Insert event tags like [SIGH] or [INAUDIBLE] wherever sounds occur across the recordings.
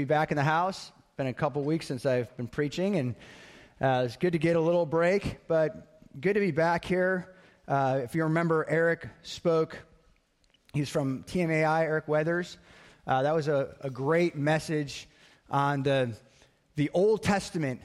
be back in the house. Been a couple weeks since I've been preaching, and uh, it's good to get a little break, but good to be back here. Uh, if you remember, Eric spoke. He's from TMAI, Eric Weathers. Uh, that was a, a, great message on the, the Old Testament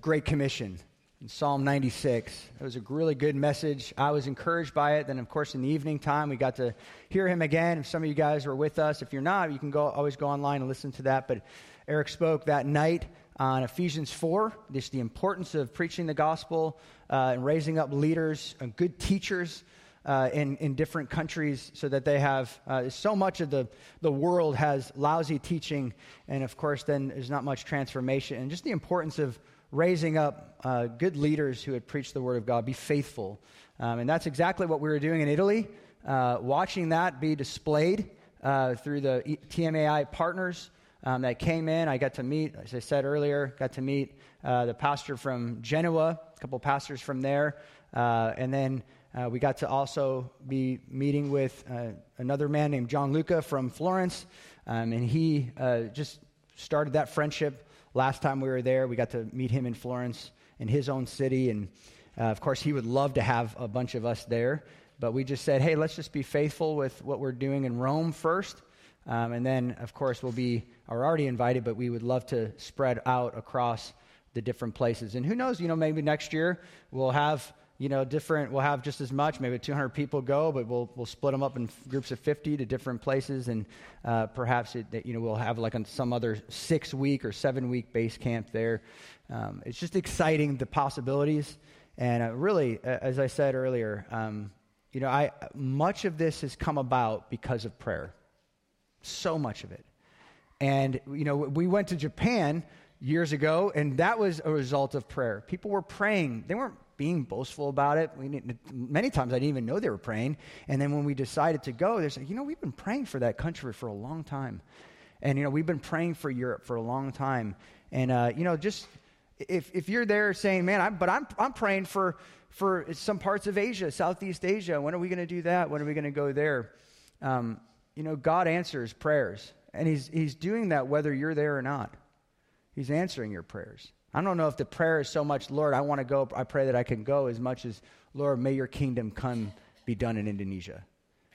Great Commission in Psalm 96. It was a really good message. I was encouraged by it. Then, of course, in the evening time, we got to hear him again. If some of you guys were with us, if you're not, you can go always go online and listen to that. But Eric spoke that night on Ephesians 4, just the importance of preaching the gospel uh, and raising up leaders and good teachers. Uh, in, in different countries, so that they have uh, so much of the, the world has lousy teaching, and of course, then there's not much transformation, and just the importance of raising up uh, good leaders who had preached the word of God. Be faithful. Um, and that's exactly what we were doing in Italy, uh, watching that be displayed uh, through the TMAI partners um, that came in. I got to meet, as I said earlier, got to meet uh, the pastor from Genoa, a couple pastors from there. Uh, and then uh, we got to also be meeting with another man named Gianluca from Florence. Um, and he just started that friendship last time we were there. We got to meet him in Florence in his own city. And uh, of course, he would love to have a bunch of us there. But we just said, hey, let's just be faithful with what we're doing in Rome first. Um, and then, of course, we'll be are already invited, but we would love to spread out across the different places. And who knows, you know, maybe next year we'll have you know, different, we'll have just as much, maybe 200 people go, but we'll, we'll split them up in groups of 50 to different places. And uh, perhaps, it, you know, we'll have like some other six week or seven week base camp there. Um, it's just exciting, the possibilities. And uh, really, as I said earlier, um, you know, I, much of this has come about because of prayer. So much of it. And, you know, we went to Japan years ago, and that was a result of prayer. People were praying. They weren't being boastful about it. We, many times I didn't even know they were praying. And then when we decided to go, they said, you know, we've been praying for that country for a long time. And, you know, we've been praying for Europe for a long time. And, uh, you know, just if, if you're there saying, man, I'm, but I'm, I'm praying for, for some parts of Asia, Southeast Asia. When are we going to do that? When are we going to go there? Um, you know, God answers prayers. And he's, he's doing that whether you're there or not. He's answering your prayers. I don't know if the prayer is so much, Lord, I want to go, I pray that I can go, as much as, Lord, may your kingdom come be done in Indonesia.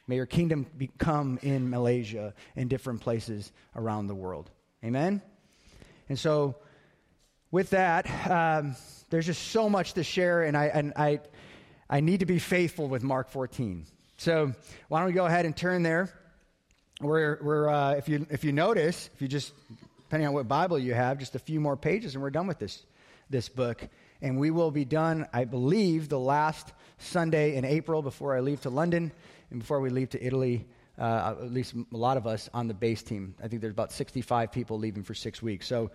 May your kingdom be, come in Malaysia and different places around the world. Amen? And so, with that, um, there's just so much to share, and I, and I, I need to be faithful with Mark 14. So, why don't we go ahead and turn there? We're, we're uh, if, you, if you notice, if you just depending on what Bible you have, just a few more pages and we're done with this, this book. And we will be done, I believe, the last Sunday in April before I leave to London and before we leave to Italy. Uh, at least a lot of us on the base team. I think there's about 65 people leaving for six weeks. So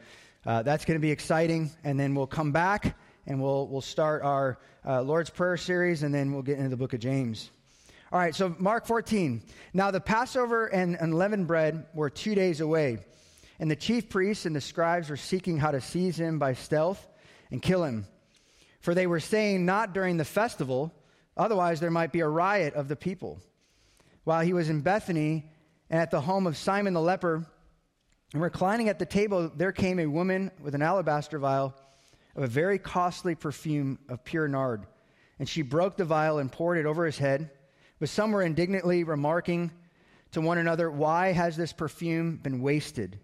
uh, that's going to be exciting. And then we'll come back and we'll, we'll start our uh, Lord's Prayer series and then we'll get into the book of James. All right, so Mark 14. Now the Passover and unleavened bread were two days away. And the chief priests and the scribes were seeking how to seize him by stealth and kill him. For they were saying, Not during the festival, otherwise there might be a riot of the people. While he was in Bethany and at the home of Simon the leper, and reclining at the table, there came a woman with an alabaster vial of a very costly perfume of pure nard. And she broke the vial and poured it over his head. But some were indignantly remarking to one another, Why has this perfume been wasted?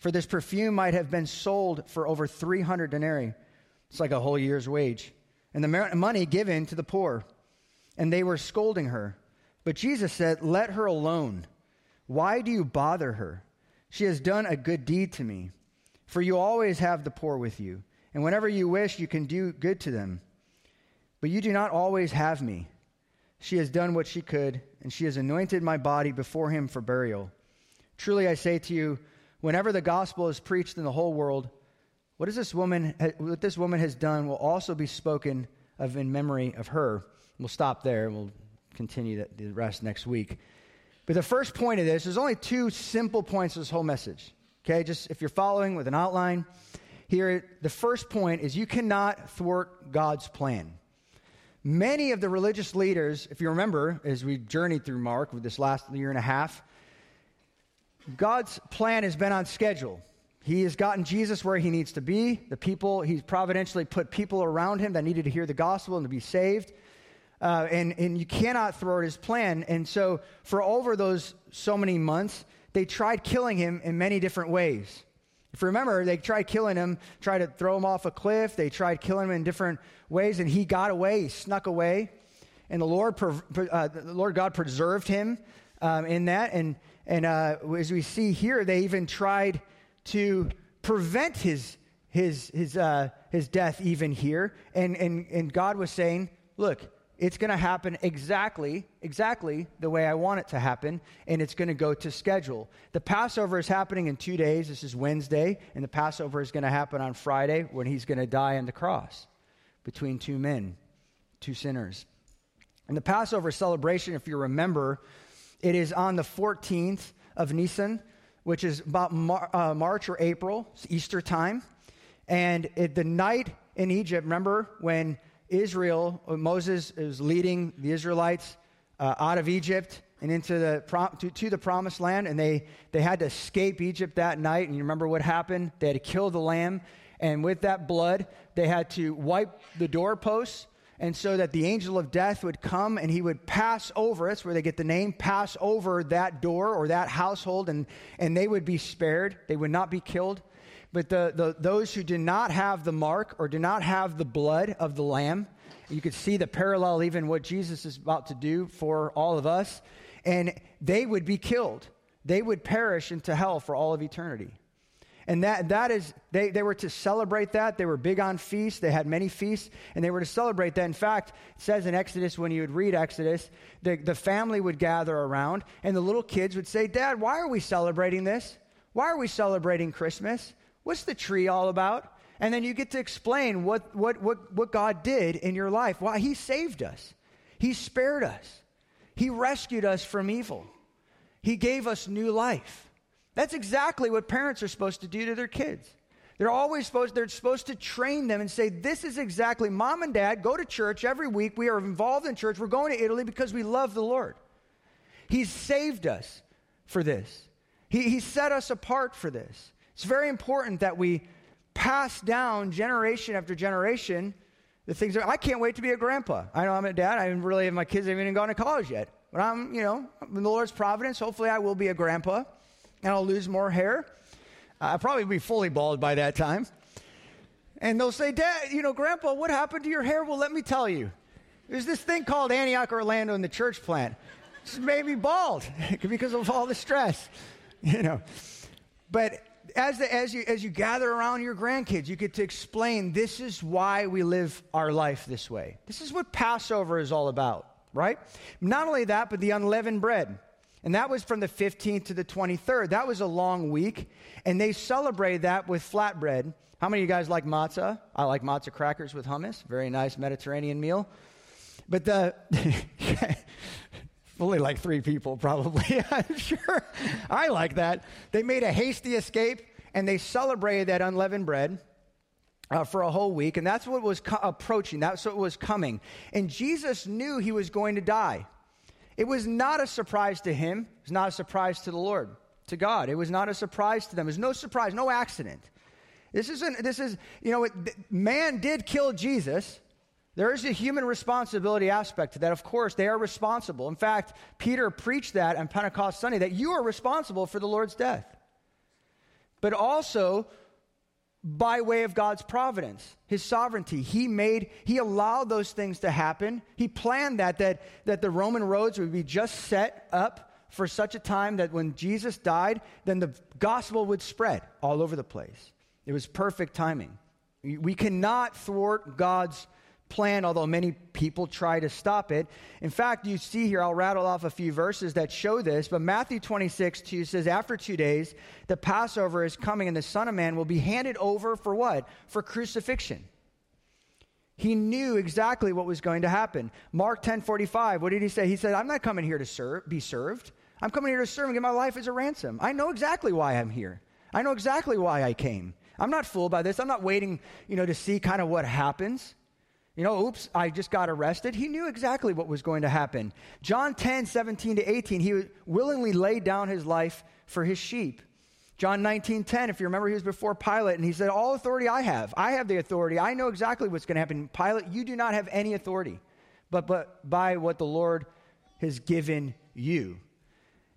For this perfume might have been sold for over 300 denarii. It's like a whole year's wage. And the money given to the poor. And they were scolding her. But Jesus said, Let her alone. Why do you bother her? She has done a good deed to me. For you always have the poor with you, and whenever you wish, you can do good to them. But you do not always have me. She has done what she could, and she has anointed my body before him for burial. Truly I say to you, whenever the gospel is preached in the whole world, what, is this woman, what this woman has done will also be spoken of in memory of her. We'll stop there and we'll continue the rest next week. But the first point of this, there's only two simple points of this whole message. Okay, just if you're following with an outline, here, the first point is you cannot thwart God's plan. Many of the religious leaders, if you remember, as we journeyed through Mark with this last year and a half, God's plan has been on schedule. He has gotten Jesus where he needs to be. The people, he's providentially put people around him that needed to hear the gospel and to be saved. Uh, and, and you cannot thwart his plan. And so, for over those so many months, they tried killing him in many different ways. If you remember, they tried killing him, tried to throw him off a cliff. They tried killing him in different ways, and he got away. He snuck away. And the Lord, uh, the Lord God preserved him um, in that. And, and uh, as we see here, they even tried to prevent his, his, his, uh, his death even here. And, and, and God was saying, look, it's going to happen exactly, exactly the way I want it to happen, and it's going to go to schedule. The Passover is happening in two days. This is Wednesday, and the Passover is going to happen on Friday when he's going to die on the cross between two men, two sinners. And the Passover celebration, if you remember, it is on the 14th of Nisan, which is about Mar- uh, March or April, it's Easter time. And it, the night in Egypt, remember when Israel, Moses is leading the Israelites uh, out of Egypt and into the to, to, the promised land, and they, they had to escape Egypt that night. And you remember what happened? They had to kill the lamb, and with that blood, they had to wipe the doorposts, and so that the angel of death would come and he would pass over. That's where they get the name, pass over that door or that household, and, and they would be spared. They would not be killed. But the, the, those who did not have the mark or did not have the blood of the Lamb, you could see the parallel, even what Jesus is about to do for all of us, and they would be killed. They would perish into hell for all of eternity. And that, that is, they, they were to celebrate that. They were big on feasts. They had many feasts, and they were to celebrate that. In fact, it says in Exodus, when you would read Exodus, the, the family would gather around, and the little kids would say, Dad, why are we celebrating this? Why are we celebrating Christmas? What's the tree all about? And then you get to explain what, what, what, what God did in your life. Why He saved us, He spared us, He rescued us from evil, He gave us new life. That's exactly what parents are supposed to do to their kids. They're always supposed, they're supposed to train them and say, This is exactly, mom and dad go to church every week. We are involved in church. We're going to Italy because we love the Lord. He's saved us for this, He, he set us apart for this. It's very important that we pass down generation after generation the things that I can't wait to be a grandpa. I know I'm a dad. I really, my kids haven't even gone to college yet. But I'm, you know, in the Lord's providence, hopefully I will be a grandpa and I'll lose more hair. I'll probably be fully bald by that time. And they'll say, Dad, you know, Grandpa, what happened to your hair? Well, let me tell you. There's this thing called Antioch Orlando in the church plant. It's made me bald [LAUGHS] because of all the stress, [LAUGHS] you know. But as, the, as, you, as you gather around your grandkids, you get to explain this is why we live our life this way. This is what Passover is all about, right? Not only that, but the unleavened bread. And that was from the 15th to the 23rd. That was a long week. And they celebrated that with flatbread. How many of you guys like matzah? I like matzah crackers with hummus. Very nice Mediterranean meal. But the. [LAUGHS] only like three people, probably, [LAUGHS] I'm sure. I like that. They made a hasty escape and they celebrated that unleavened bread. Uh, for a whole week, and that's what was co- approaching. That's what was coming. And Jesus knew he was going to die. It was not a surprise to him. It was not a surprise to the Lord, to God. It was not a surprise to them. It was no surprise, no accident. This isn't, this is, you know, man did kill Jesus. There is a human responsibility aspect to that. Of course, they are responsible. In fact, Peter preached that on Pentecost Sunday that you are responsible for the Lord's death. But also, by way of God's providence, his sovereignty. He made, he allowed those things to happen. He planned that, that, that the Roman roads would be just set up for such a time that when Jesus died, then the gospel would spread all over the place. It was perfect timing. We cannot thwart God's plan, although many people try to stop it. In fact, you see here, I'll rattle off a few verses that show this, but Matthew 26, 2 says, After two days, the Passover is coming, and the Son of Man will be handed over for what? For crucifixion. He knew exactly what was going to happen. Mark 10 45, what did he say? He said, I'm not coming here to serve, be served. I'm coming here to serve and give my life as a ransom. I know exactly why I'm here. I know exactly why I came. I'm not fooled by this. I'm not waiting, you know, to see kind of what happens. You know, oops, I just got arrested. He knew exactly what was going to happen. John 10, 17 to 18, he willingly laid down his life for his sheep. John 19, 10, if you remember, he was before Pilate and he said, All authority I have. I have the authority. I know exactly what's going to happen. Pilate, you do not have any authority, but, but by what the Lord has given you.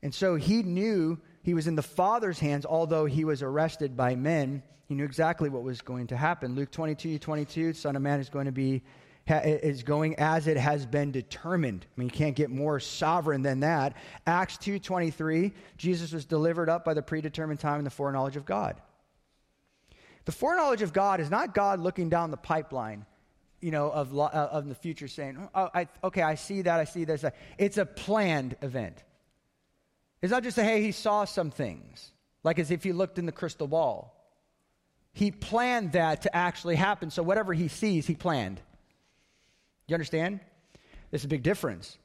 And so he knew he was in the Father's hands, although he was arrested by men. He knew exactly what was going to happen. Luke 22, 22, Son of Man is going to be is going as it has been determined. I mean, you can't get more sovereign than that. Acts 2:23, Jesus was delivered up by the predetermined time and the foreknowledge of God. The foreknowledge of God is not God looking down the pipeline, you know, of, uh, of the future saying, oh, I, okay, I see that, I see this. It's a planned event. It's not just a, hey, he saw some things, like as if he looked in the crystal ball. He planned that to actually happen. So whatever he sees, he planned. You understand? There's a big difference.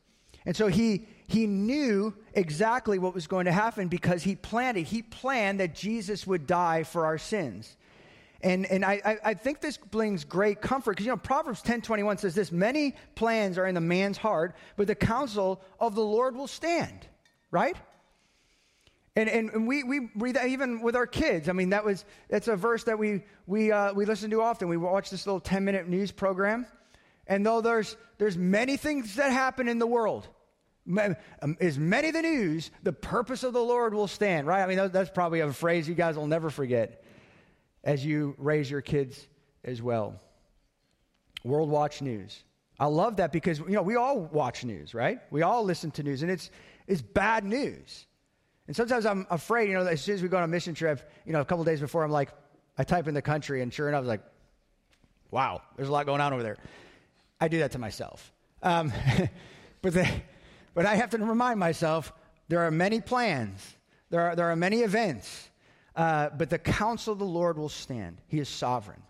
And so he, he knew exactly what was going to happen because he planned it. He planned that Jesus would die for our sins. And, and I, I think this brings great comfort because, you know, Proverbs 10 21 says this many plans are in the man's heart, but the counsel of the Lord will stand, right? And, and, and, we, we read that even with our kids. I mean, that was, that's a verse that we, we, uh, we listen to often. We watch this little 10 minute news program. And though there's, there's many things that happen in the world, as many the news, the purpose of the Lord will stand, right? I mean, that's probably a phrase you guys will never forget as you raise your kids as well. World Watch News. I love that because, you know, we all watch news, right? We all listen to news, and it's, it's bad news. And sometimes I'm afraid, you know, as soon as we go on a mission trip, you know, a couple days before, I'm like, I type in the country, and sure enough, I was like, wow, there's a lot going on over there. I do that to myself. Um, [LAUGHS] but, the, but I have to remind myself there are many plans, there are, there are many events, uh, but the counsel of the Lord will stand. He is sovereign.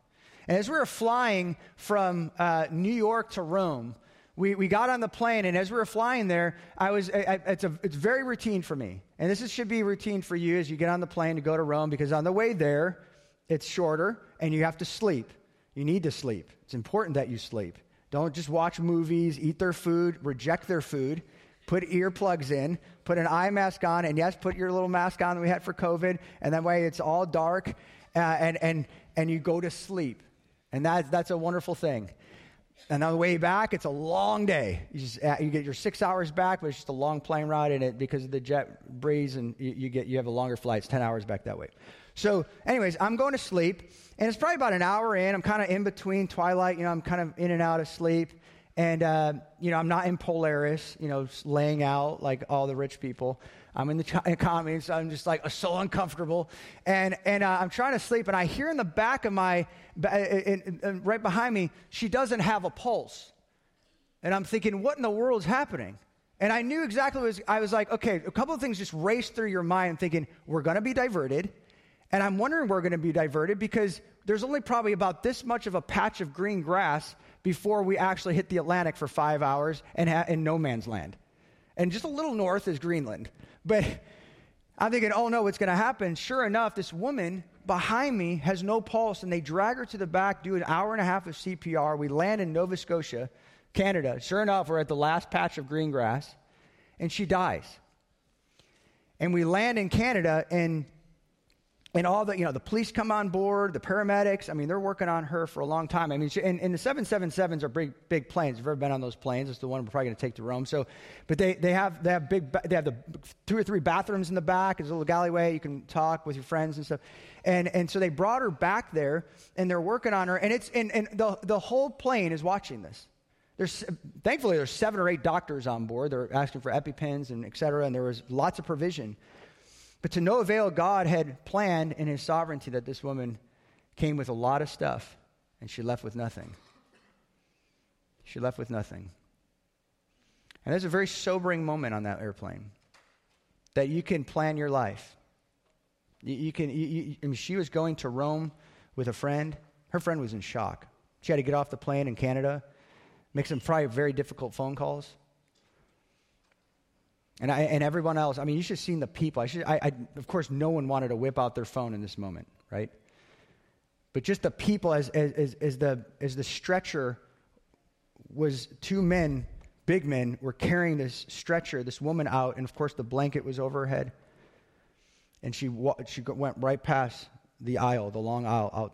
And as we were flying from uh, New York to Rome, we, we got on the plane, and as we were flying there, I was, I, it's, a, it's very routine for me. And this is, should be routine for you as you get on the plane to go to Rome, because on the way there, it's shorter, and you have to sleep. You need to sleep. It's important that you sleep. Don't just watch movies, eat their food, reject their food, put earplugs in, put an eye mask on, and yes, put your little mask on that we had for COVID, and that way it's all dark, uh, and, and, and you go to sleep. And that, that's a wonderful thing. And on the way back, it's a long day. You, just, uh, you get your six hours back, but it's just a long plane ride in it because of the jet breeze, and you, you, get, you have a longer flight. It's 10 hours back that way. So, anyways, I'm going to sleep, and it's probably about an hour in. I'm kind of in between twilight. You know, I'm kind of in and out of sleep. And, uh, you know, I'm not in Polaris, you know, laying out like all the rich people. I'm in the economy, [LAUGHS] so I'm just like uh, so uncomfortable. And, and uh, I'm trying to sleep, and I hear in the back of my, uh, uh, in, in, right behind me, she doesn't have a pulse. And I'm thinking, what in the world is happening? And I knew exactly what was, I was like, okay, a couple of things just raced through your mind thinking, we're going to be diverted. And I'm wondering we're going to be diverted because there's only probably about this much of a patch of green grass before we actually hit the Atlantic for five hours and ha- in no man's land. And just a little north is Greenland. But I'm thinking, oh no, what's going to happen? Sure enough, this woman behind me has no pulse, and they drag her to the back, do an hour and a half of CPR. We land in Nova Scotia, Canada. Sure enough, we're at the last patch of green grass, and she dies. And we land in Canada, and and all the, you know, the police come on board, the paramedics. I mean, they're working on her for a long time. I mean, she, and, and, the 777s are big, big planes. If you've ever been on those planes, it's the one we're probably going to take to Rome. So, but they, they have, they have big, they have the two or three bathrooms in the back. There's a little galleyway. You can talk with your friends and stuff. And, and so they brought her back there and they're working on her. And it's, and, and the, the whole plane is watching this. There's, thankfully, there's seven or eight doctors on board. They're asking for EpiPens and et cetera. And there was lots of provision. But to no avail, God had planned in his sovereignty that this woman came with a lot of stuff and she left with nothing. She left with nothing. And there's a very sobering moment on that airplane that you can plan your life. You, you can, you, you, I mean, she was going to Rome with a friend. Her friend was in shock. She had to get off the plane in Canada, make some probably very difficult phone calls. And, I, and everyone else, I mean, you should have seen the people. I should, I, I, of course, no one wanted to whip out their phone in this moment, right? But just the people, as, as, as, the, as the stretcher was two men, big men, were carrying this stretcher, this woman out, and of course, the blanket was over her head. And she, she went right past the aisle, the long aisle out,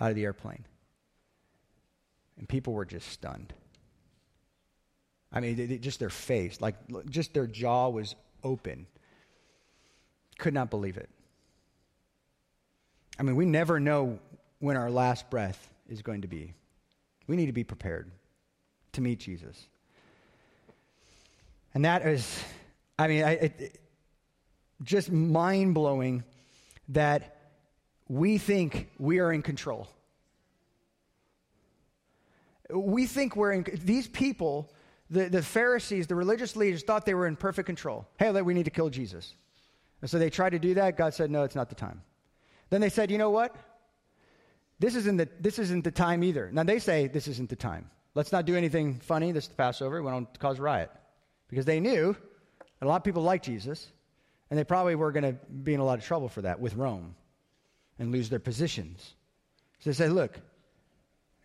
out of the airplane. And people were just stunned. I mean, just their face, like just their jaw was open. Could not believe it. I mean, we never know when our last breath is going to be. We need to be prepared to meet Jesus. And that is, I mean, I, it, just mind blowing that we think we are in control. We think we're in, these people, the, the Pharisees, the religious leaders, thought they were in perfect control. Hey, we need to kill Jesus. And so they tried to do that. God said, no, it's not the time. Then they said, you know what? This isn't the, this isn't the time either. Now they say this isn't the time. Let's not do anything funny this is the Passover. We don't cause riot. Because they knew that a lot of people liked Jesus, and they probably were going to be in a lot of trouble for that with Rome and lose their positions. So they said, look,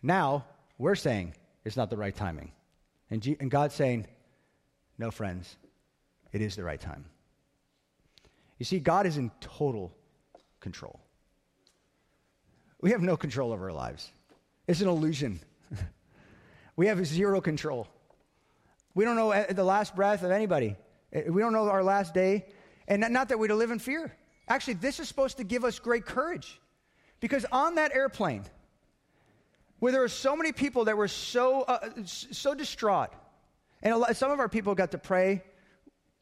now we're saying it's not the right timing. And, G- and God's saying, no, friends, it is the right time. You see, God is in total control. We have no control over our lives, it's an illusion. [LAUGHS] we have zero control. We don't know uh, the last breath of anybody, uh, we don't know our last day. And not that we to live in fear. Actually, this is supposed to give us great courage. Because on that airplane, where there were so many people that were so, uh, so distraught, and lot, some of our people got to pray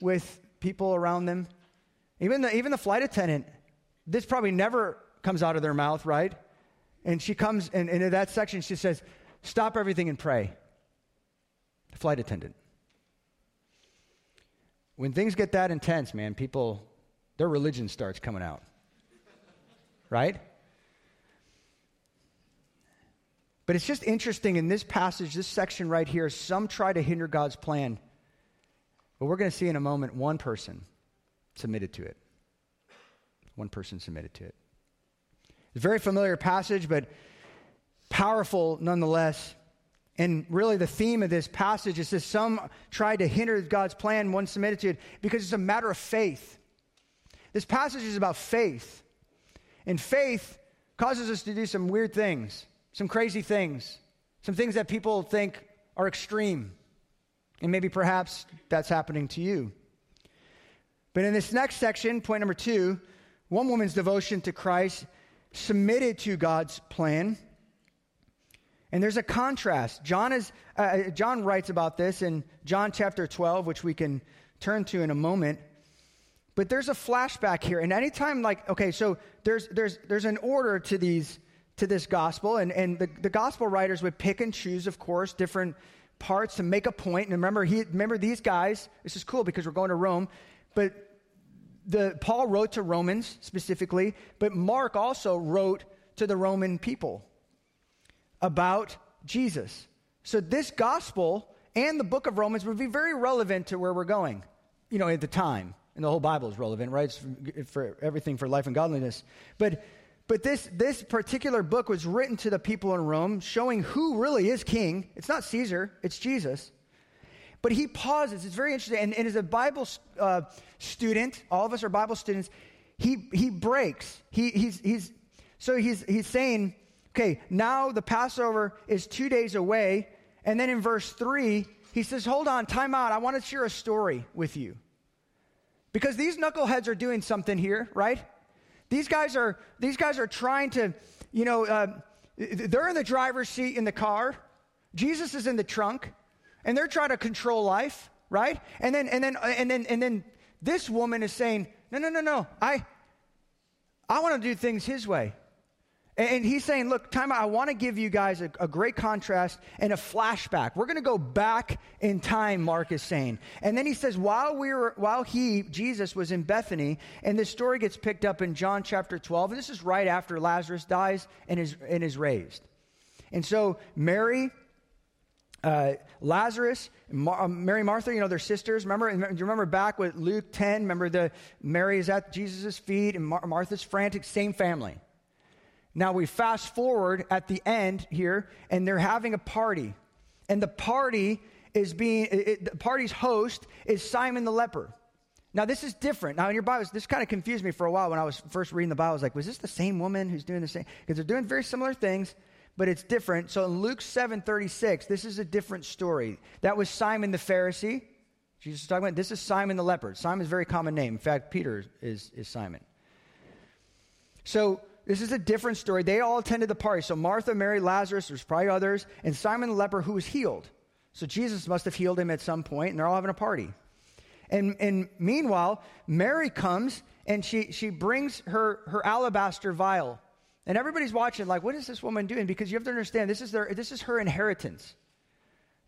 with people around them. Even the, even the flight attendant, this probably never comes out of their mouth, right? And she comes and, in that section, she says, Stop everything and pray. The flight attendant. When things get that intense, man, people, their religion starts coming out. Right? But it's just interesting in this passage, this section right here, some try to hinder God's plan. But we're going to see in a moment one person submitted to it. One person submitted to it. It's a very familiar passage, but powerful nonetheless. And really, the theme of this passage is that some tried to hinder God's plan, one submitted to it, because it's a matter of faith. This passage is about faith. And faith causes us to do some weird things, some crazy things, some things that people think are extreme. And maybe perhaps that's happening to you. But in this next section, point number two, one woman's devotion to Christ submitted to God's plan. And there's a contrast. John, is, uh, John writes about this in John chapter 12, which we can turn to in a moment. But there's a flashback here. And anytime, like, okay, so there's, there's, there's an order to these to this gospel, and, and the, the gospel writers would pick and choose, of course, different parts to make a point. And remember, he, remember these guys, this is cool because we're going to Rome, but the, Paul wrote to Romans specifically, but Mark also wrote to the Roman people about Jesus. So this gospel and the book of Romans would be very relevant to where we're going, you know, at the time. And the whole Bible is relevant, right? It's for everything for life and godliness. But but this, this particular book was written to the people in Rome, showing who really is king. It's not Caesar, it's Jesus. But he pauses. It's very interesting. And, and as a Bible uh, student, all of us are Bible students, he, he breaks. He, he's, he's, so he's, he's saying, okay, now the Passover is two days away. And then in verse three, he says, hold on, time out. I want to share a story with you. Because these knuckleheads are doing something here, right? These guys are, these guys are trying to, you know, uh, they're in the driver's seat in the car. Jesus is in the trunk and they're trying to control life, right? And then and then and then and then this woman is saying, "No, no, no, no. I I want to do things his way." And he's saying, look, time I want to give you guys a, a, great contrast and a flashback. We're going to go back in time, Mark is saying. And then he says, while we were, while he, Jesus, was in Bethany, and this story gets picked up in John chapter 12, and this is right after Lazarus dies and is, and is raised. And so Mary uh, Lazarus, Mar- uh, Mary, Martha, you know, they're sisters. Remember, do you remember back with Luke 10? Remember the Mary is at Jesus' feet and Mar- Martha's frantic, same family. Now we fast forward at the end here, and they're having a party. And the party is being, it, the party's host is Simon the leper. Now, this is different. Now, in your Bibles, this kind of confused me for a while when I was first reading the Bible. I was like, was this the same woman who's doing the same? Because they're doing very similar things, but it's different. So in Luke 7 36, this is a different story. That was Simon the Pharisee. Jesus is talking about this is Simon the leper. Simon is a very common name. In fact, Peter is, is Simon. So this is a different story. They all attended the party. So Martha, Mary, Lazarus, there's probably others, and Simon the leper who was healed. So Jesus must have healed him at some point, and they're all having a party. And, and meanwhile, Mary comes and she, she brings her, her alabaster vial. And everybody's watching, like, what is this woman doing? Because you have to understand, this is, their, this is her inheritance.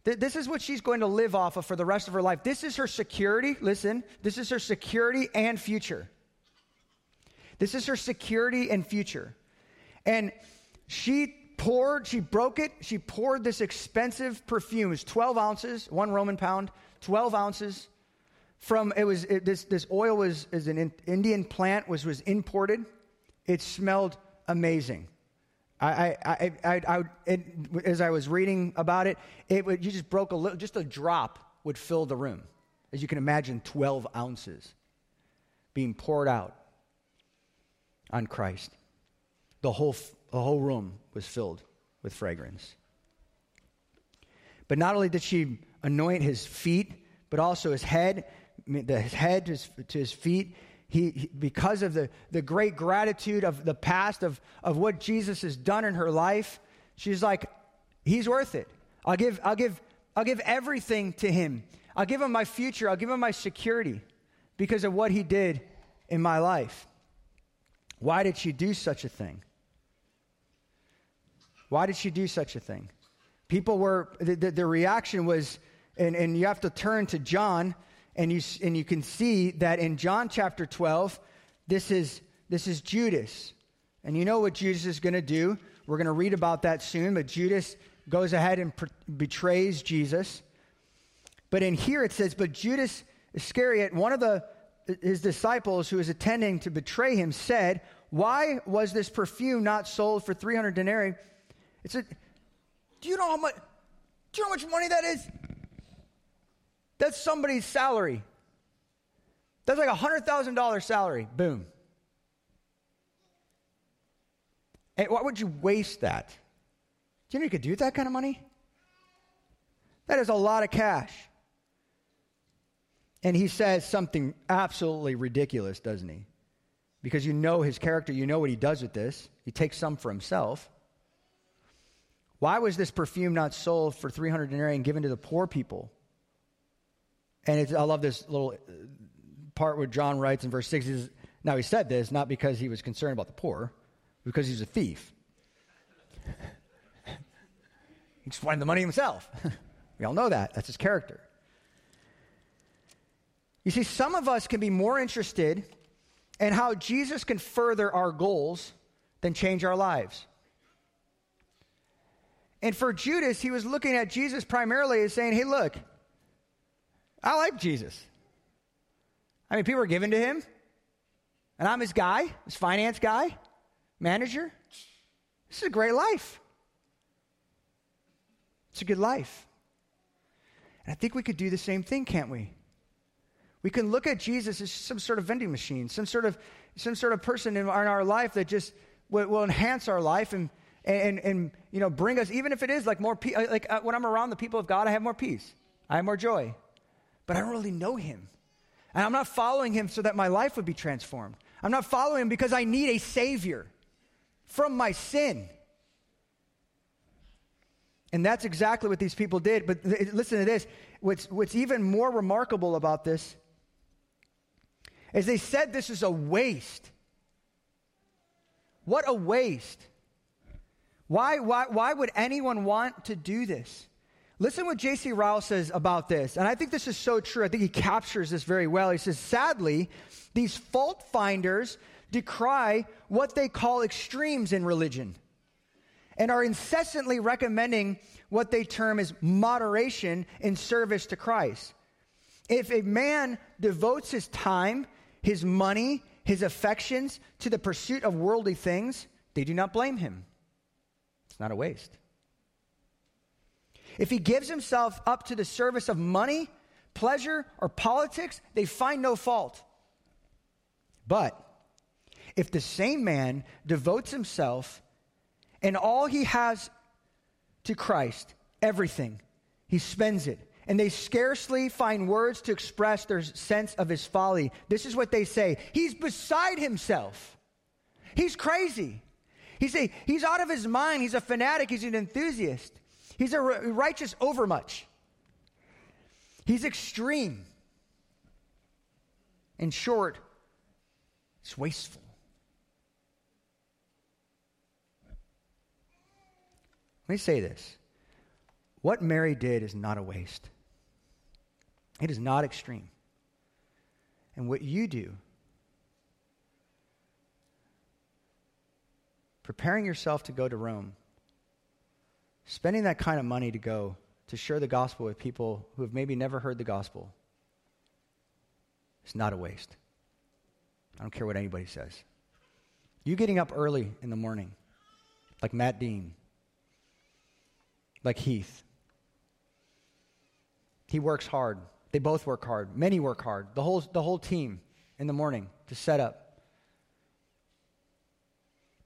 Th- this is what she's going to live off of for the rest of her life. This is her security. Listen, this is her security and future. This is her security and future. And she poured, she broke it, she poured this expensive perfume. It was 12 ounces, one Roman pound, 12 ounces. From it was it, this this oil was is an Indian plant was was imported. It smelled amazing. I, I, I, I, I it, as I was reading about it, it would, you just broke a little, just a drop would fill the room. As you can imagine, 12 ounces being poured out on Christ. The whole, the whole room was filled with fragrance. But not only did she anoint his feet, but also his head, the, head to his, to his feet. He, he, because of the, the great gratitude of the past, of, of what Jesus has done in her life, she's like, He's worth it. I'll give, I'll, give, I'll give everything to him. I'll give him my future. I'll give him my security because of what he did in my life. Why did she do such a thing? Why did she do such a thing? People were, the, the, the reaction was, and, and you have to turn to John, and you, and you can see that in John chapter 12, this is, this is Judas. And you know what Judas is going to do. We're going to read about that soon, but Judas goes ahead and betrays Jesus. But in here it says, But Judas Iscariot, one of the, his disciples who was attending to betray him, said, why was this perfume not sold for 300 denarii? It's a, do you know how much, do you know how much money that is? That's somebody's salary. That's like a $100,000 salary. Boom. And why would you waste that? Do you know you could do that kind of money? That is a lot of cash. And he says something absolutely ridiculous, doesn't he? because you know his character, you know what he does with this. He takes some for himself. Why was this perfume not sold for 300 denarii and given to the poor people? And I love this little uh, part where John writes in verse 6 is, now he said this not because he was concerned about the poor, because he's a thief. [LAUGHS] he just wanted the money himself. [LAUGHS] we all know that. That's his character. You see, some of us can be more interested in how Jesus can further our goals than change our lives. And for Judas, he was looking at Jesus primarily as saying, hey, look, I like Jesus. I mean, people are given to him, and I'm his guy, his finance guy, manager. This is a great life. It's a good life. And I think we could do the same thing, can't we? We can look at Jesus as some sort of vending machine, some sort of, some sort of person in our, in our life that just will, will, enhance our life and, and, and, you know, bring us, even if it is like more, peace. like uh, when I'm around the people of God, I have more peace. I have more joy. But I don't really know him. And I'm not following him so that my life would be transformed. I'm not following him because I need a savior from my sin. And that's exactly what these people did. But th- listen to this. What's, what's even more remarkable about this as they said this is a waste. What a waste. Why, why, why would anyone want to do this? Listen what J.C. Ryle says about this. And I think this is so true. I think he captures this very well. He says, sadly, these fault finders decry what they call extremes in religion and are incessantly recommending what they term as moderation in service to Christ. If a man devotes his time his money, his affections to the pursuit of worldly things, they do not blame him. It's not a waste. If he gives himself up to the service of money, pleasure, or politics, they find no fault. But if the same man devotes himself and all he has to Christ, everything, he spends it. And they scarcely find words to express their sense of his folly. This is what they say He's beside himself. He's crazy. He's, a, he's out of his mind. He's a fanatic. He's an enthusiast. He's a righteous overmuch. He's extreme. In short, it's wasteful. Let me say this. What Mary did is not a waste. It is not extreme. And what you do, preparing yourself to go to Rome, spending that kind of money to go to share the gospel with people who have maybe never heard the gospel, it's not a waste. I don't care what anybody says. You getting up early in the morning, like Matt Dean, like Heath. He works hard. They both work hard. Many work hard. The whole, the whole team in the morning to set up.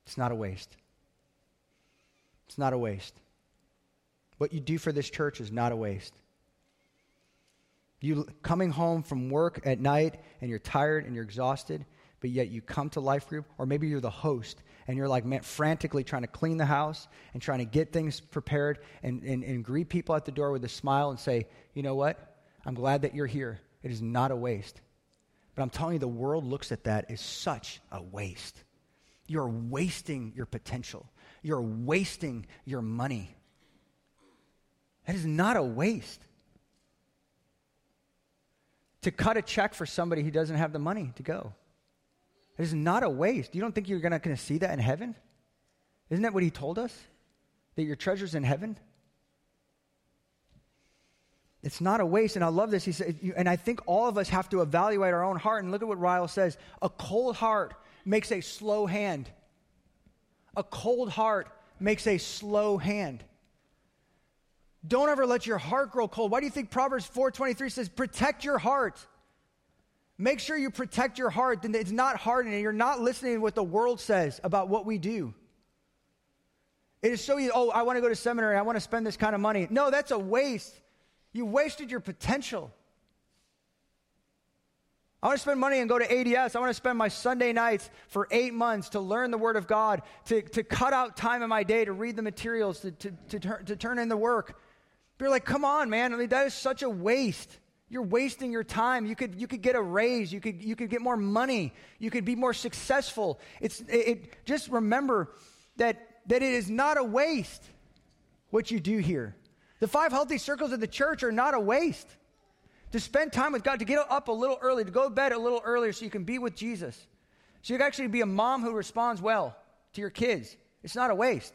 It's not a waste. It's not a waste. What you do for this church is not a waste. You coming home from work at night and you're tired and you're exhausted, but yet you come to life group, or maybe you're the host and you're like man, frantically trying to clean the house and trying to get things prepared and, and, and greet people at the door with a smile and say, you know what? I'm glad that you're here. It is not a waste. But I'm telling you, the world looks at that as such a waste. You're wasting your potential. You're wasting your money. That is not a waste. To cut a check for somebody who doesn't have the money to go. It is not a waste. You don't think you're going to see that in heaven? Isn't that what he told us? That your treasure's in heaven? It's not a waste. And I love this. He said, and I think all of us have to evaluate our own heart. And look at what Ryle says a cold heart makes a slow hand. A cold heart makes a slow hand. Don't ever let your heart grow cold. Why do you think Proverbs 4:23 says protect your heart? Make sure you protect your heart, then it's not hardened and you're not listening to what the world says about what we do. It is so easy, oh, I want to go to seminary, I want to spend this kind of money. No, that's a waste. You wasted your potential. I want to spend money and go to ADS. I want to spend my Sunday nights for eight months to learn the Word of God, to, to cut out time in my day to read the materials, to, to, to, turn, to turn in the work. But you're like, come on, man. I mean, that is such a waste. You're wasting your time. You could, you could get a raise. You could, you could get more money. You could be more successful. It's, it, it, just remember that, that it is not a waste what you do here. The five healthy circles of the church are not a waste. To spend time with God, to get up a little early, to go to bed a little earlier so you can be with Jesus. So you can actually be a mom who responds well to your kids. It's not a waste.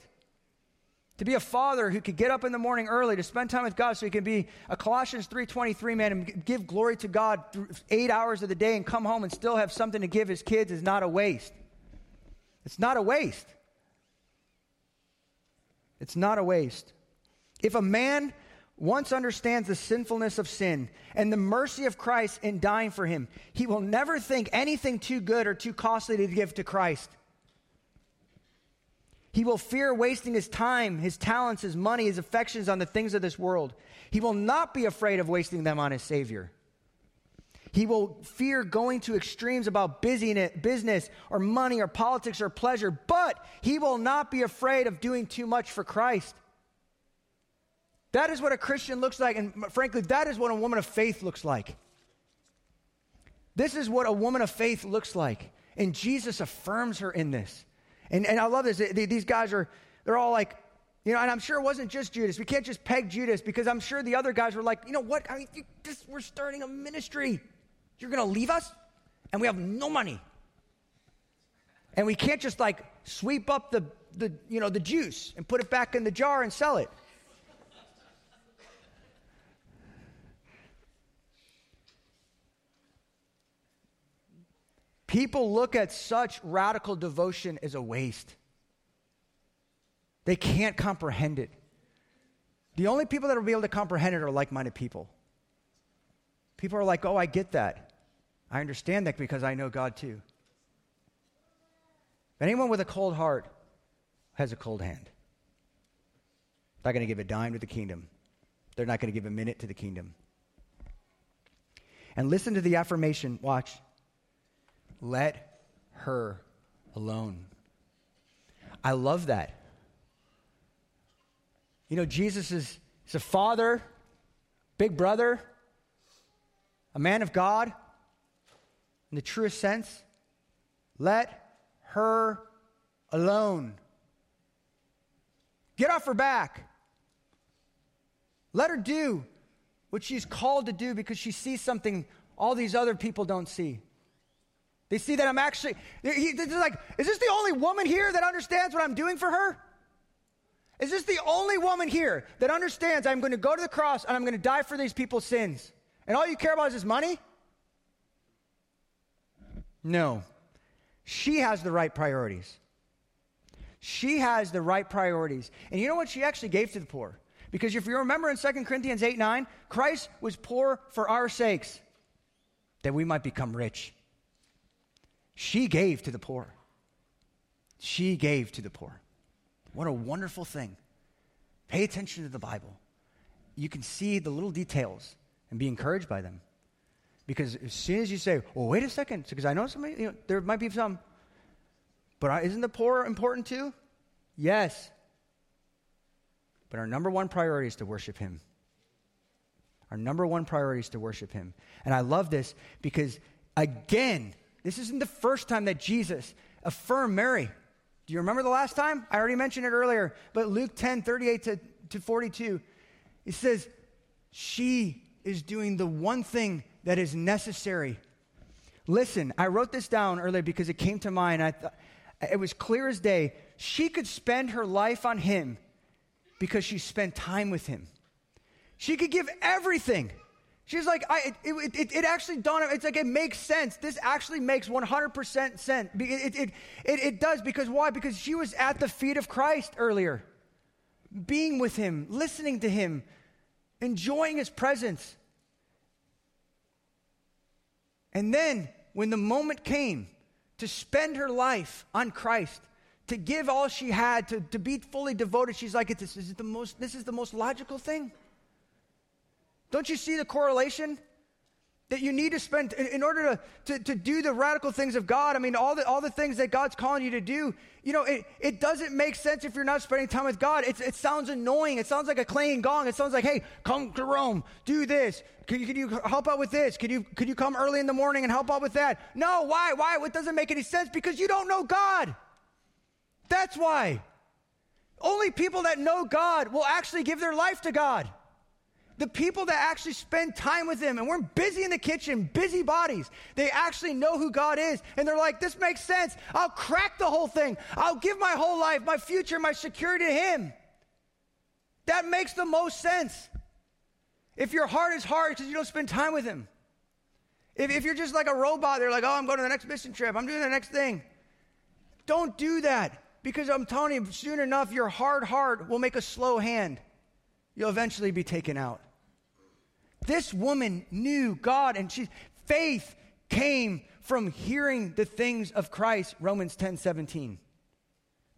To be a father who could get up in the morning early to spend time with God so he can be a Colossians 3.23 man and give glory to God eight hours of the day and come home and still have something to give his kids is not a waste. It's not a waste. It's not a waste. If a man once understands the sinfulness of sin and the mercy of Christ in dying for him, he will never think anything too good or too costly to give to Christ. He will fear wasting his time, his talents, his money, his affections on the things of this world. He will not be afraid of wasting them on his Savior. He will fear going to extremes about business or money or politics or pleasure, but he will not be afraid of doing too much for Christ. That is what a Christian looks like, and frankly, that is what a woman of faith looks like. This is what a woman of faith looks like, and Jesus affirms her in this. And, and I love this. These guys are, they're all like, you know, and I'm sure it wasn't just Judas. We can't just peg Judas because I'm sure the other guys were like, you know what? I mean, you, this, we're starting a ministry. You're going to leave us? And we have no money. And we can't just like sweep up the, the, you know, the juice and put it back in the jar and sell it. People look at such radical devotion as a waste. They can't comprehend it. The only people that will be able to comprehend it are like minded people. People are like, oh, I get that. I understand that because I know God too. Anyone with a cold heart has a cold hand. Not going to give a dime to the kingdom. They're not going to give a minute to the kingdom. And listen to the affirmation. Watch. Let her alone. I love that. You know, Jesus is, a father, big brother, a man of God in the truest sense. Let her alone. Get off her back. Let her do what she's called to do because she sees something all these other people don't see. They see that I'm actually, he, like, is this the only woman here that understands what I'm doing for her? Is this the only woman here that understands I'm going to go to the cross and I'm going to die for these people's sins? And all you care about is his money? No. She has the right priorities. She has the right priorities. And you know what she actually gave to the poor? Because if you remember in 2 Corinthians 8 9, Christ was poor for our sakes, that we might become rich. She gave to the poor. She gave to the poor. What a wonderful thing. Pay attention to the Bible. You can see the little details and be encouraged by them. Because as soon as you say, well, wait a second, because I know somebody, you know, there might be some, but isn't the poor important too? Yes. But our number one priority is to worship Him. Our number one priority is to worship Him. And I love this because, again, this isn't the first time that Jesus affirmed Mary. Do you remember the last time? I already mentioned it earlier, but Luke 10 38 to, to 42, it says, She is doing the one thing that is necessary. Listen, I wrote this down earlier because it came to mind. I th- it was clear as day. She could spend her life on him because she spent time with him. She could give everything. She's like, I, it, it, it, actually dawned, it's like it makes sense. This actually makes 100% sense. It, it, it, it does because why? Because she was at the feet of Christ earlier, being with him, listening to him, enjoying his presence. And then, when the moment came to spend her life on Christ, to give all she had, to, to be fully devoted, she's like, this is, the most, this is the most logical thing. Don't you see the correlation? That you need to spend in, in order to, to, to, do the radical things of God. I mean, all the, all the things that God's calling you to do, you know, it, it doesn't make sense if you're not spending time with God. It's, it sounds annoying. It sounds like a clanging gong. It sounds like, hey, come to Rome, do this. Can you, can you help out with this? Could you, could you come early in the morning and help out with that? No, why? Why? It doesn't make any sense because you don't know God. That's why. Only people that know God will actually give their life to God the people that actually spend time with him and we're busy in the kitchen, busy bodies, they actually know who God is. And they're like, this makes sense. I'll crack the whole thing. I'll give my whole life, my future, my security to him. That makes the most sense. If your heart is hard because you don't spend time with him. If, if you're just like a robot, they're like, oh, I'm going to the next mission trip. I'm doing the next thing. Don't do that because I'm telling you, soon enough, your hard heart will make a slow hand you'll eventually be taken out. This woman knew God, and she, faith came from hearing the things of Christ, Romans 10 17.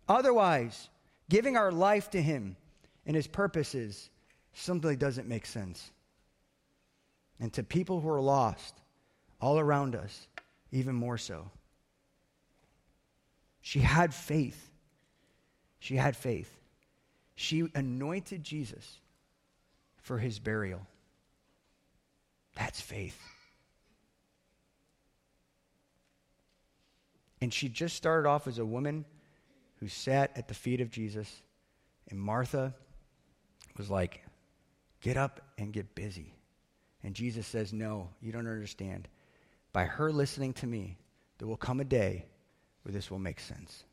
Otherwise, giving our life to Him and His purposes simply doesn't make sense. And to people who are lost all around us, even more so. She had faith. She had faith. She anointed Jesus for his burial. That's faith. And she just started off as a woman who sat at the feet of Jesus, and Martha was like, Get up and get busy. And Jesus says, No, you don't understand. By her listening to me, there will come a day where this will make sense.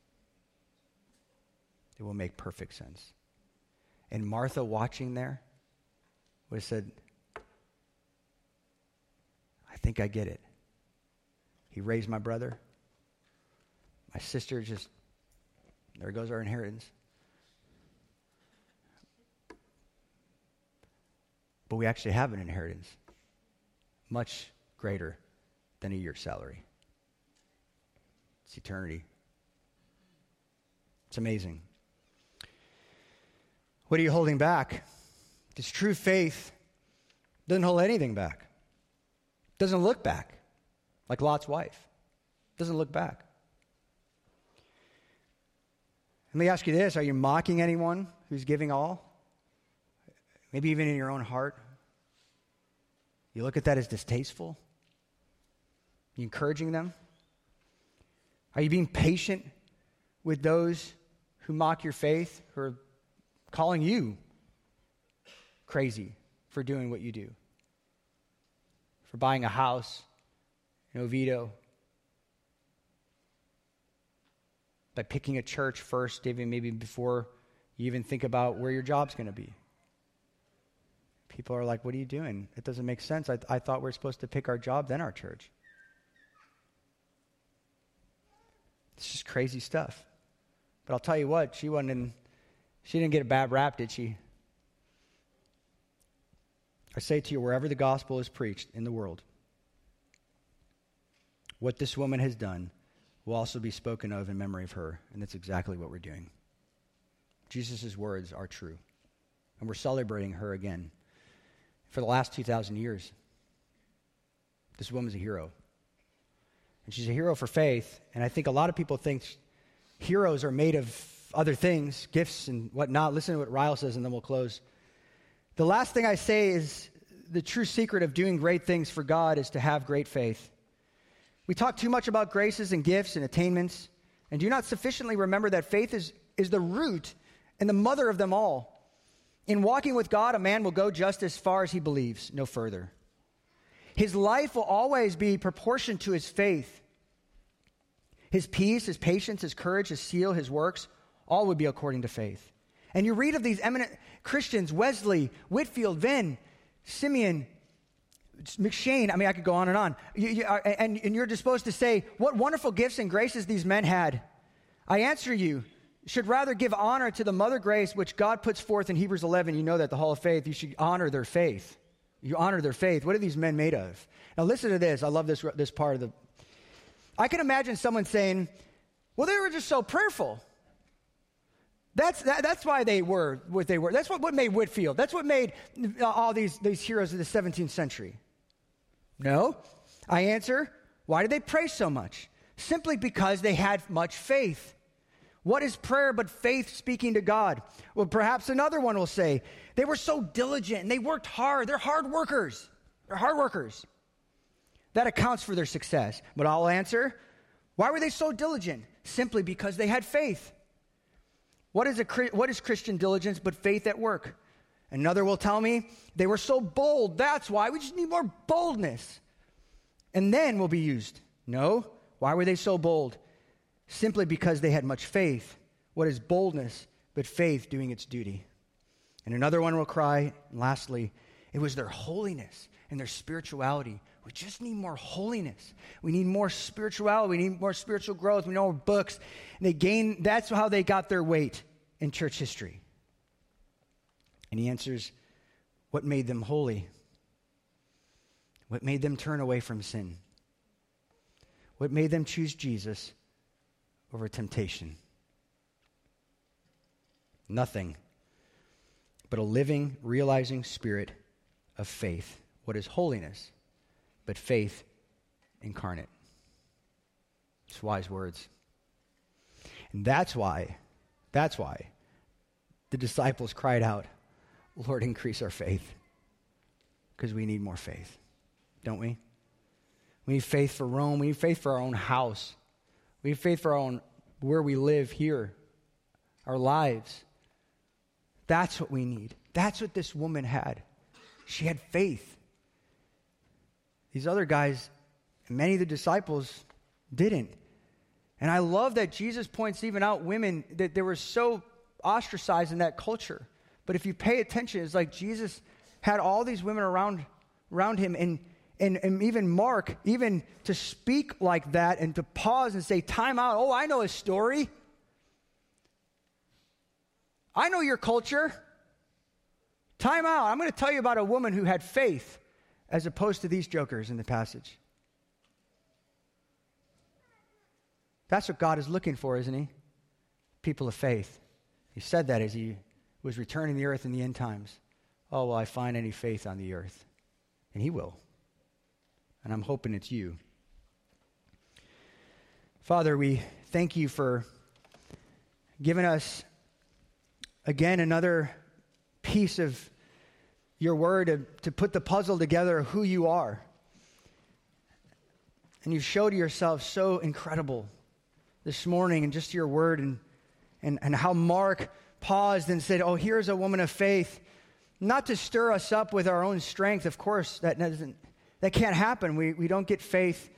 It will make perfect sense. And Martha watching there, would have said, I think I get it. He raised my brother. My sister just, there goes our inheritance. But we actually have an inheritance. much greater than a year's salary. It's eternity. It's amazing. What are you holding back? This true faith doesn't hold anything back. Doesn't look back, like Lot's wife. Doesn't look back. Let me ask you this Are you mocking anyone who's giving all? Maybe even in your own heart? You look at that as distasteful? Are You encouraging them? Are you being patient with those who mock your faith, who are calling you crazy for doing what you do? For buying a house in Oviedo? By picking a church first, even maybe before you even think about where your job's going to be. People are like, What are you doing? It doesn't make sense. I, I thought we are supposed to pick our job, then our church. It's just crazy stuff. But I'll tell you what, she wasn't in, she didn't get a bad rap, did she? I say to you, wherever the gospel is preached in the world, what this woman has done will also be spoken of in memory of her. And that's exactly what we're doing. Jesus' words are true. And we're celebrating her again for the last 2,000 years. This woman's a hero. And she's a hero for faith. And I think a lot of people think heroes are made of other things, gifts and whatnot. Listen to what Ryle says, and then we'll close. The last thing I say is the true secret of doing great things for God is to have great faith. We talk too much about graces and gifts and attainments, and do not sufficiently remember that faith is, is the root and the mother of them all. In walking with God, a man will go just as far as he believes, no further. His life will always be proportioned to his faith. His peace, his patience, his courage, his zeal, his works, all would be according to faith. And you read of these eminent Christians Wesley, Whitefield, Venn, Simeon, M'Cheyne. I mean, I could go on and on. You, you, uh, and, and you're disposed to say, What wonderful gifts and graces these men had. I answer you, should rather give honor to the mother grace which God puts forth in Hebrews 11. You know that the Hall of Faith, you should honor their faith. You honor their faith. What are these men made of? Now, listen to this. I love this, this part of the. I can imagine someone saying, well, they were just so prayerful. That's, that, that's why they were what they were. That's what, what made Whitefield. That's what made uh, all these, these heroes of the 17th century. No. I answer, why did they pray so much? Simply because they had much faith. What is prayer but faith speaking to God? Well, perhaps another one will say, they were so diligent and they worked hard. They're hard workers. They're hard workers. That accounts for their success. But I'll answer, why were they so diligent? Simply because they had faith. What is, a, what is Christian diligence but faith at work? Another will tell me, they were so bold. That's why. We just need more boldness. And then we'll be used. No. Why were they so bold? simply because they had much faith. What is boldness but faith doing its duty? And another one will cry, and lastly, it was their holiness and their spirituality. We just need more holiness. We need more spirituality. We need more spiritual growth. We need more books. And they gain, that's how they got their weight in church history. And he answers, What made them holy? What made them turn away from sin? What made them choose Jesus over temptation. Nothing but a living, realizing spirit of faith. What is holiness? But faith incarnate. It's wise words. And that's why, that's why the disciples cried out, Lord, increase our faith. Because we need more faith, don't we? We need faith for Rome. We need faith for our own house. We need faith for our own, where we live here, our lives. That's what we need. That's what this woman had. She had faith. These other guys, many of the disciples, didn't. And I love that Jesus points even out women that they were so ostracized in that culture. But if you pay attention, it's like Jesus had all these women around, around him, and and, and even Mark, even to speak like that and to pause and say, time out. Oh, I know a story. I know your culture. Time out. I'm going to tell you about a woman who had faith as opposed to these jokers in the passage. That's what God is looking for, isn't He? People of faith. He said that as He was returning the earth in the end times. Oh, will I find any faith on the earth? And He will. And I'm hoping it's you. Father, we thank you for giving us again another piece of your word to, to put the puzzle together who you are. And you showed yourself so incredible this morning and just your word and, and, and how Mark paused and said, Oh, here's a woman of faith. Not to stir us up with our own strength, of course, that doesn't that can't happen. We, we don't get faith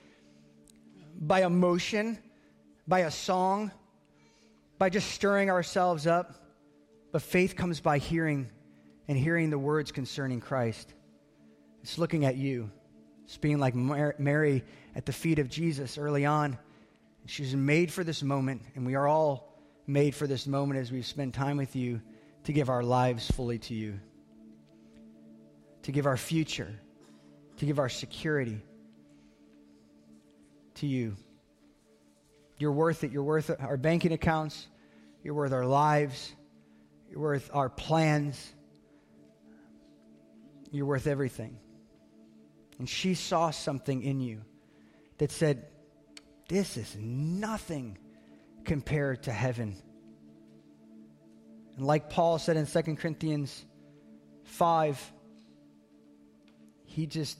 by emotion, by a song, by just stirring ourselves up. But faith comes by hearing and hearing the words concerning Christ. It's looking at you. It's being like Mary at the feet of Jesus early on. She's made for this moment, and we are all made for this moment as we spend time with you to give our lives fully to you, to give our future, to give our security to you. You're worth it. You're worth our banking accounts. You're worth our lives. You're worth our plans. You're worth everything. And she saw something in you that said, This is nothing compared to heaven. And like Paul said in 2 Corinthians 5, he just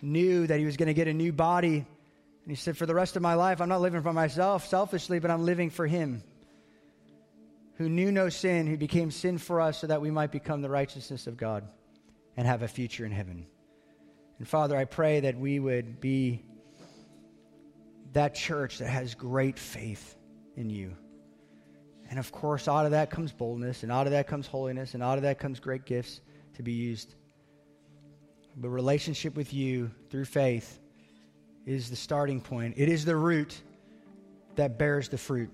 knew that he was going to get a new body. And he said, For the rest of my life, I'm not living for myself selfishly, but I'm living for him who knew no sin, who became sin for us so that we might become the righteousness of God and have a future in heaven. And Father, I pray that we would be that church that has great faith in you. And of course, out of that comes boldness, and out of that comes holiness, and out of that comes great gifts to be used. But relationship with you through faith is the starting point, it is the root that bears the fruit.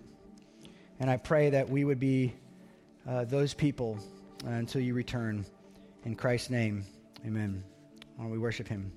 And I pray that we would be uh, those people uh, until you return. In Christ's name, amen. While we worship him.